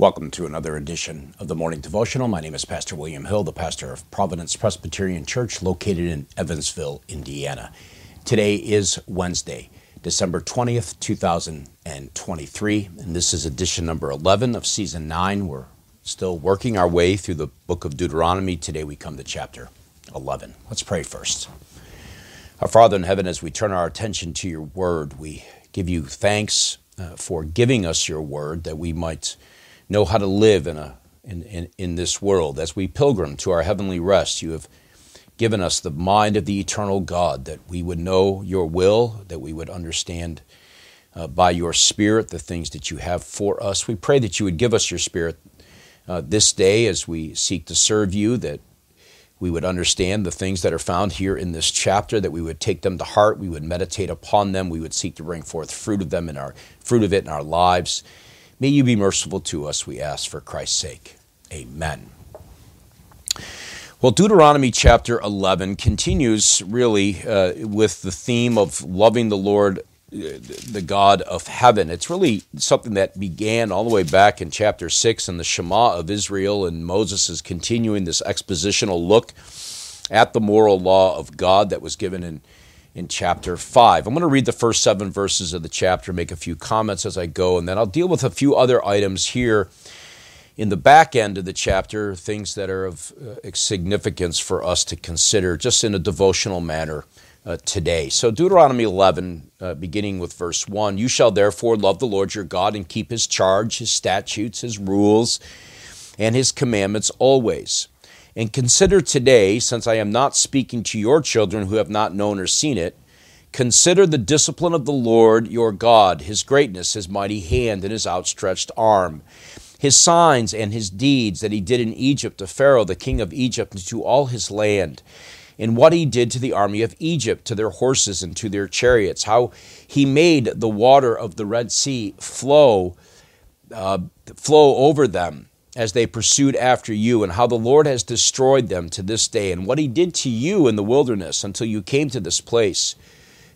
Welcome to another edition of the Morning Devotional. My name is Pastor William Hill, the pastor of Providence Presbyterian Church located in Evansville, Indiana. Today is Wednesday, December 20th, 2023, and this is edition number 11 of season 9. We're still working our way through the book of Deuteronomy. Today we come to chapter 11. Let's pray first. Our Father in heaven, as we turn our attention to your word, we give you thanks uh, for giving us your word that we might know how to live in, a, in, in, in this world. As we pilgrim to our heavenly rest, you have given us the mind of the eternal God, that we would know your will, that we would understand uh, by your Spirit the things that you have for us. We pray that you would give us your Spirit uh, this day as we seek to serve you, that we would understand the things that are found here in this chapter, that we would take them to heart, we would meditate upon them, we would seek to bring forth fruit of them in our fruit of it in our lives. May you be merciful to us, we ask for Christ's sake. Amen. Well, Deuteronomy chapter 11 continues really uh, with the theme of loving the Lord, uh, the God of heaven. It's really something that began all the way back in chapter 6 in the Shema of Israel, and Moses is continuing this expositional look at the moral law of God that was given in in chapter 5. I'm going to read the first seven verses of the chapter, make a few comments as I go, and then I'll deal with a few other items here in the back end of the chapter, things that are of uh, significance for us to consider just in a devotional manner. Uh, today. So, Deuteronomy 11, uh, beginning with verse 1 You shall therefore love the Lord your God and keep his charge, his statutes, his rules, and his commandments always and consider today, since I am not speaking to your children who have not known or seen it, consider the discipline of the Lord your God, his greatness, his mighty hand, and his outstretched arm, his signs and his deeds that he did in Egypt to Pharaoh, the king of Egypt, and to all his land and what he did to the army of Egypt, to their horses and to their chariots, how he made the water of the Red Sea flow, uh, flow over them, as they pursued after you, and how the Lord has destroyed them to this day, and what he did to you in the wilderness until you came to this place,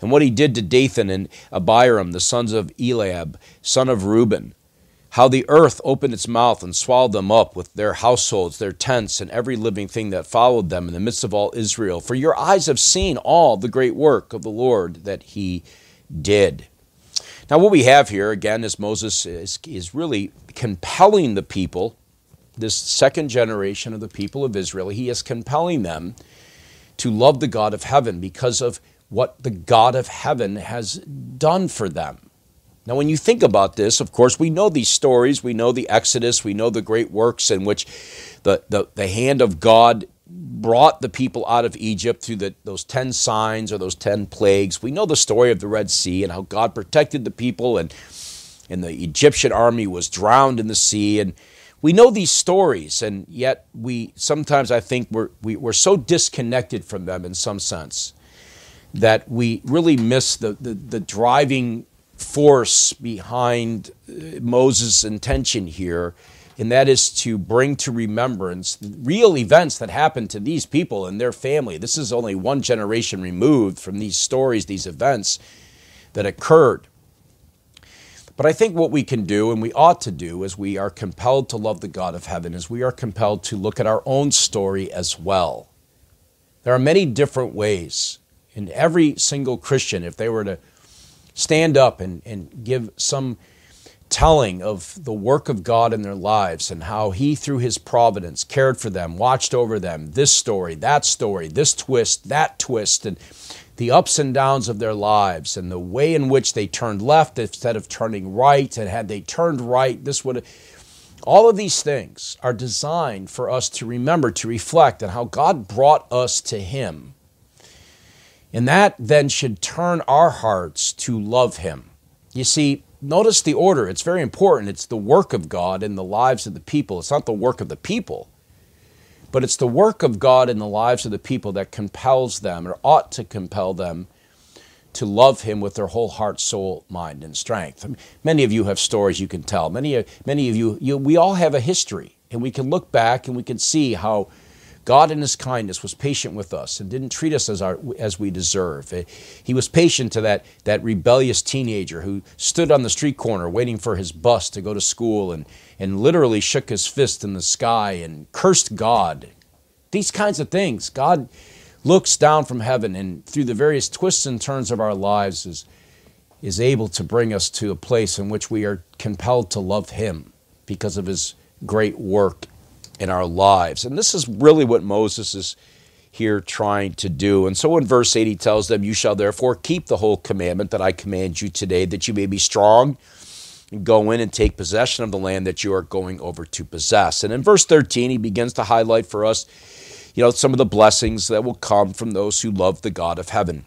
and what he did to Dathan and Abiram, the sons of Eliab, son of Reuben, how the earth opened its mouth and swallowed them up with their households, their tents, and every living thing that followed them in the midst of all Israel. For your eyes have seen all the great work of the Lord that he did. Now, what we have here, again, is Moses is, is really compelling the people this second generation of the people of Israel, he is compelling them to love the God of heaven because of what the God of heaven has done for them. Now, when you think about this, of course, we know these stories. We know the Exodus. We know the great works in which the, the, the hand of God brought the people out of Egypt through the, those 10 signs or those 10 plagues. We know the story of the Red Sea and how God protected the people, and, and the Egyptian army was drowned in the sea. And, we know these stories, and yet we sometimes I think we're, we, are we are so disconnected from them in some sense that we really miss the, the, the driving force behind uh, Moses' intention here, and that is to bring to remembrance real events that happened to these people and their family. This is only one generation removed from these stories, these events that occurred. But I think what we can do and we ought to do as we are compelled to love the God of heaven is we are compelled to look at our own story as well. There are many different ways. And every single Christian, if they were to stand up and, and give some telling of the work of God in their lives and how He, through His providence, cared for them, watched over them, this story, that story, this twist, that twist, and the ups and downs of their lives and the way in which they turned left instead of turning right. And had they turned right, this would all of these things are designed for us to remember, to reflect on how God brought us to Him. And that then should turn our hearts to love Him. You see, notice the order. It's very important. It's the work of God in the lives of the people, it's not the work of the people. But it's the work of God in the lives of the people that compels them, or ought to compel them, to love Him with their whole heart, soul, mind, and strength. Many of you have stories you can tell. Many, many of you, you, we all have a history, and we can look back and we can see how God, in His kindness, was patient with us and didn't treat us as, our, as we deserve. Eh, he was patient to that, that rebellious teenager who stood on the street corner waiting for his bus to go to school and, and literally shook his fist in the sky and cursed God. These kinds of things. God looks down from heaven and through the various twists and turns of our lives is, is able to bring us to a place in which we are compelled to love Him because of His great work in our lives. And this is really what Moses is here trying to do. And so in verse 8, he tells them, You shall therefore keep the whole commandment that I command you today, that you may be strong and go in and take possession of the land that you are going over to possess. And in verse 13, he begins to highlight for us, you know, some of the blessings that will come from those who love the God of heaven.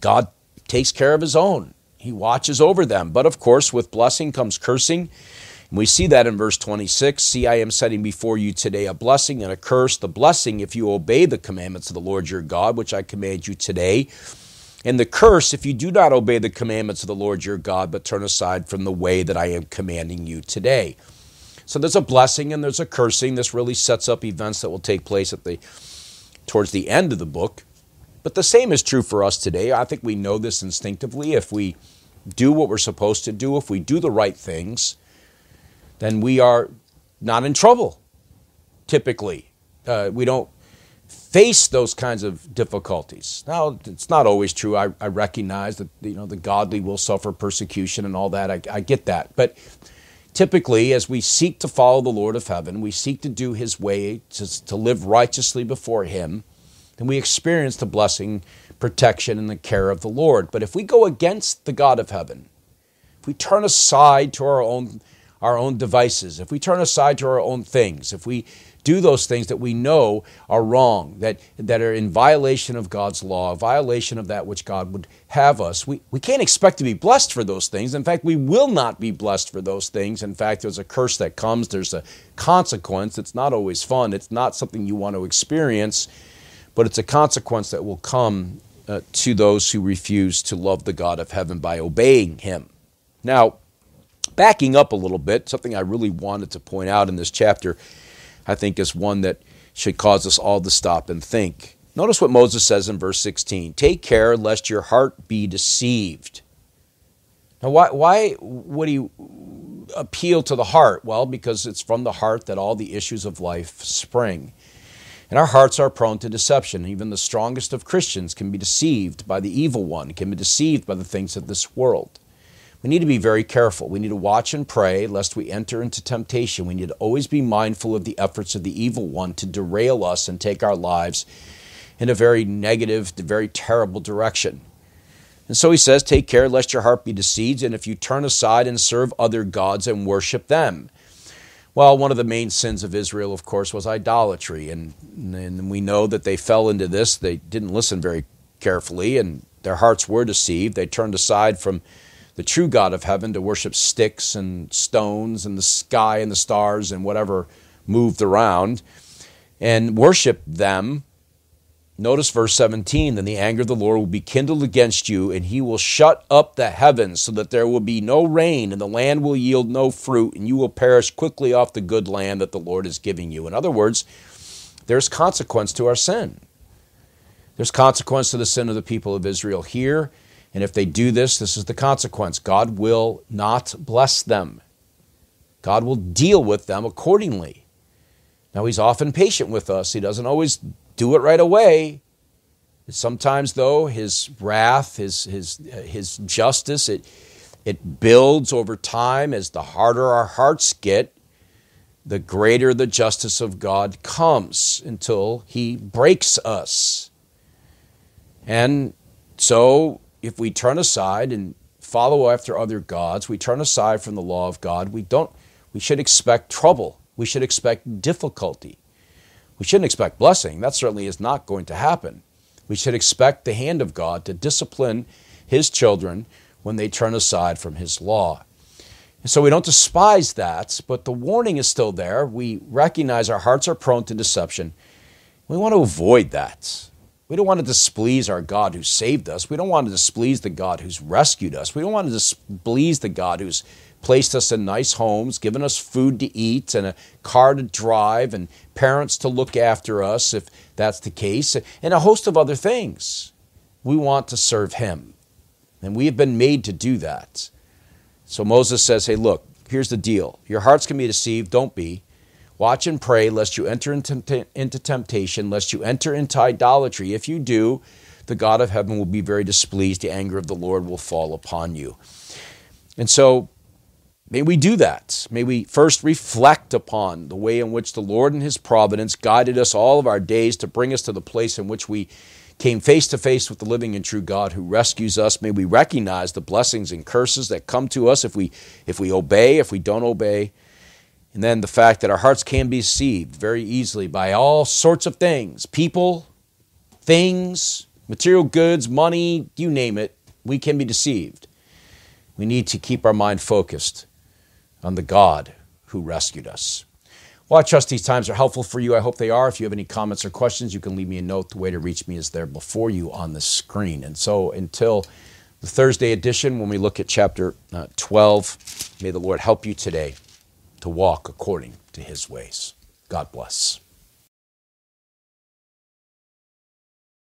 God takes care of his own. He watches over them. But of course, with blessing comes cursing. And we see that in verse 26 See, I am setting before you today a blessing and a curse. The blessing, if you obey the commandments of the Lord your God, which I command you today. And the curse, if you do not obey the commandments of the Lord your God, but turn aside from the way that I am commanding you today. So there's a blessing and there's a cursing. This really sets up events that will take place at the towards the end of the book. But the same is true for us today. I think we know this instinctively. If we do what we're supposed to do, if we do the right things, then we are not in trouble, typically. Uh, we don't face those kinds of difficulties. Now, it's not always true. I, I, recognize that you know the godly will suffer persecution and all that. I, I get that, but typically, as we seek to follow the Lord of Heaven, we seek to do His way, to, to live righteously before Him, then we experience the blessing, protection, and the care of the Lord. But if we go against the God of Heaven, if we turn aside to our own our own devices, if we turn aside to our own things, if we do those things that we know are wrong, that, that are in violation of God's law, violation of that which God would have us, we, we can't expect to be blessed for those things. In fact, we will not be blessed for those things. In fact, there's a curse that comes, there's a consequence. It's not always fun, it's not something you want to experience, but it's a consequence that will come uh, to those who refuse to love the God of heaven by obeying Him. Now, Backing up a little bit, something I really wanted to point out in this chapter, I think, is one that should cause us all to stop and think. Notice what Moses says in verse 16 Take care lest your heart be deceived. Now, why, why would he appeal to the heart? Well, because it's from the heart that all the issues of life spring. And our hearts are prone to deception. Even the strongest of Christians can be deceived by the evil one, can be deceived by the things of this world. We need to be very careful. We need to watch and pray lest we enter into temptation. We need to always be mindful of the efforts of the evil one to derail us and take our lives in a very negative, very terrible direction. And so he says, Take care lest your heart be deceived, and if you turn aside and serve other gods and worship them. Well, one of the main sins of Israel, of course, was idolatry. And, and we know that they fell into this. They didn't listen very carefully, and their hearts were deceived. They turned aside from the true God of heaven to worship sticks and stones and the sky and the stars and whatever moved around and worship them. Notice verse 17 Then the anger of the Lord will be kindled against you, and he will shut up the heavens so that there will be no rain, and the land will yield no fruit, and you will perish quickly off the good land that the Lord is giving you. In other words, there's consequence to our sin. There's consequence to the sin of the people of Israel here and if they do this, this is the consequence God will not bless them. God will deal with them accordingly. Now, He's often patient with us, He doesn't always do it right away. Sometimes, though, His wrath, His, his, uh, his justice, it, it builds over time as the harder our hearts get, the greater the justice of God comes until He breaks us. And so if we turn aside and follow after other gods, we turn aside from the law of God, we don't we should expect trouble. We should expect difficulty. We shouldn't expect blessing. That certainly is not going to happen. We should expect the hand of God to discipline his children when they turn aside from his law. And so we don't despise that, but the warning is still there. We recognize our hearts are prone to deception. We want to avoid that. We don't want to displease our God who saved us. We don't want to displease the God who's rescued us. We don't want to displease the God who's placed us in nice homes, given us food to eat and a car to drive and parents to look after us if that's the case, and a host of other things. We want to serve Him. And we have been made to do that. So Moses says, Hey, look, here's the deal. Your hearts can be deceived, don't be. Watch and pray lest you enter into, temptation, lest you enter into idolatry. If you do, the God of heaven will be very displeased. The anger of the Lord will fall upon you. And so, may we do that. May we first reflect upon the way in which the Lord and His providence guided us all of our days to bring us to the place in which we came face to face with the living and true God who rescues us. May we recognize the blessings and curses that come to us if we, if we obey, if we don't obey. And then the fact that our hearts can be deceived very easily by all sorts of things people, things, material goods, money, you name it. We can be deceived. We need to keep our mind focused on the God who rescued us. Well, I trust these times are helpful for you. I hope they are. If you have any comments or questions, you can leave me a note. The way to reach me is there before you on the screen. And so until the Thursday edition, when we look at chapter uh, 12, may the Lord help you today to walk according to his ways. God bless.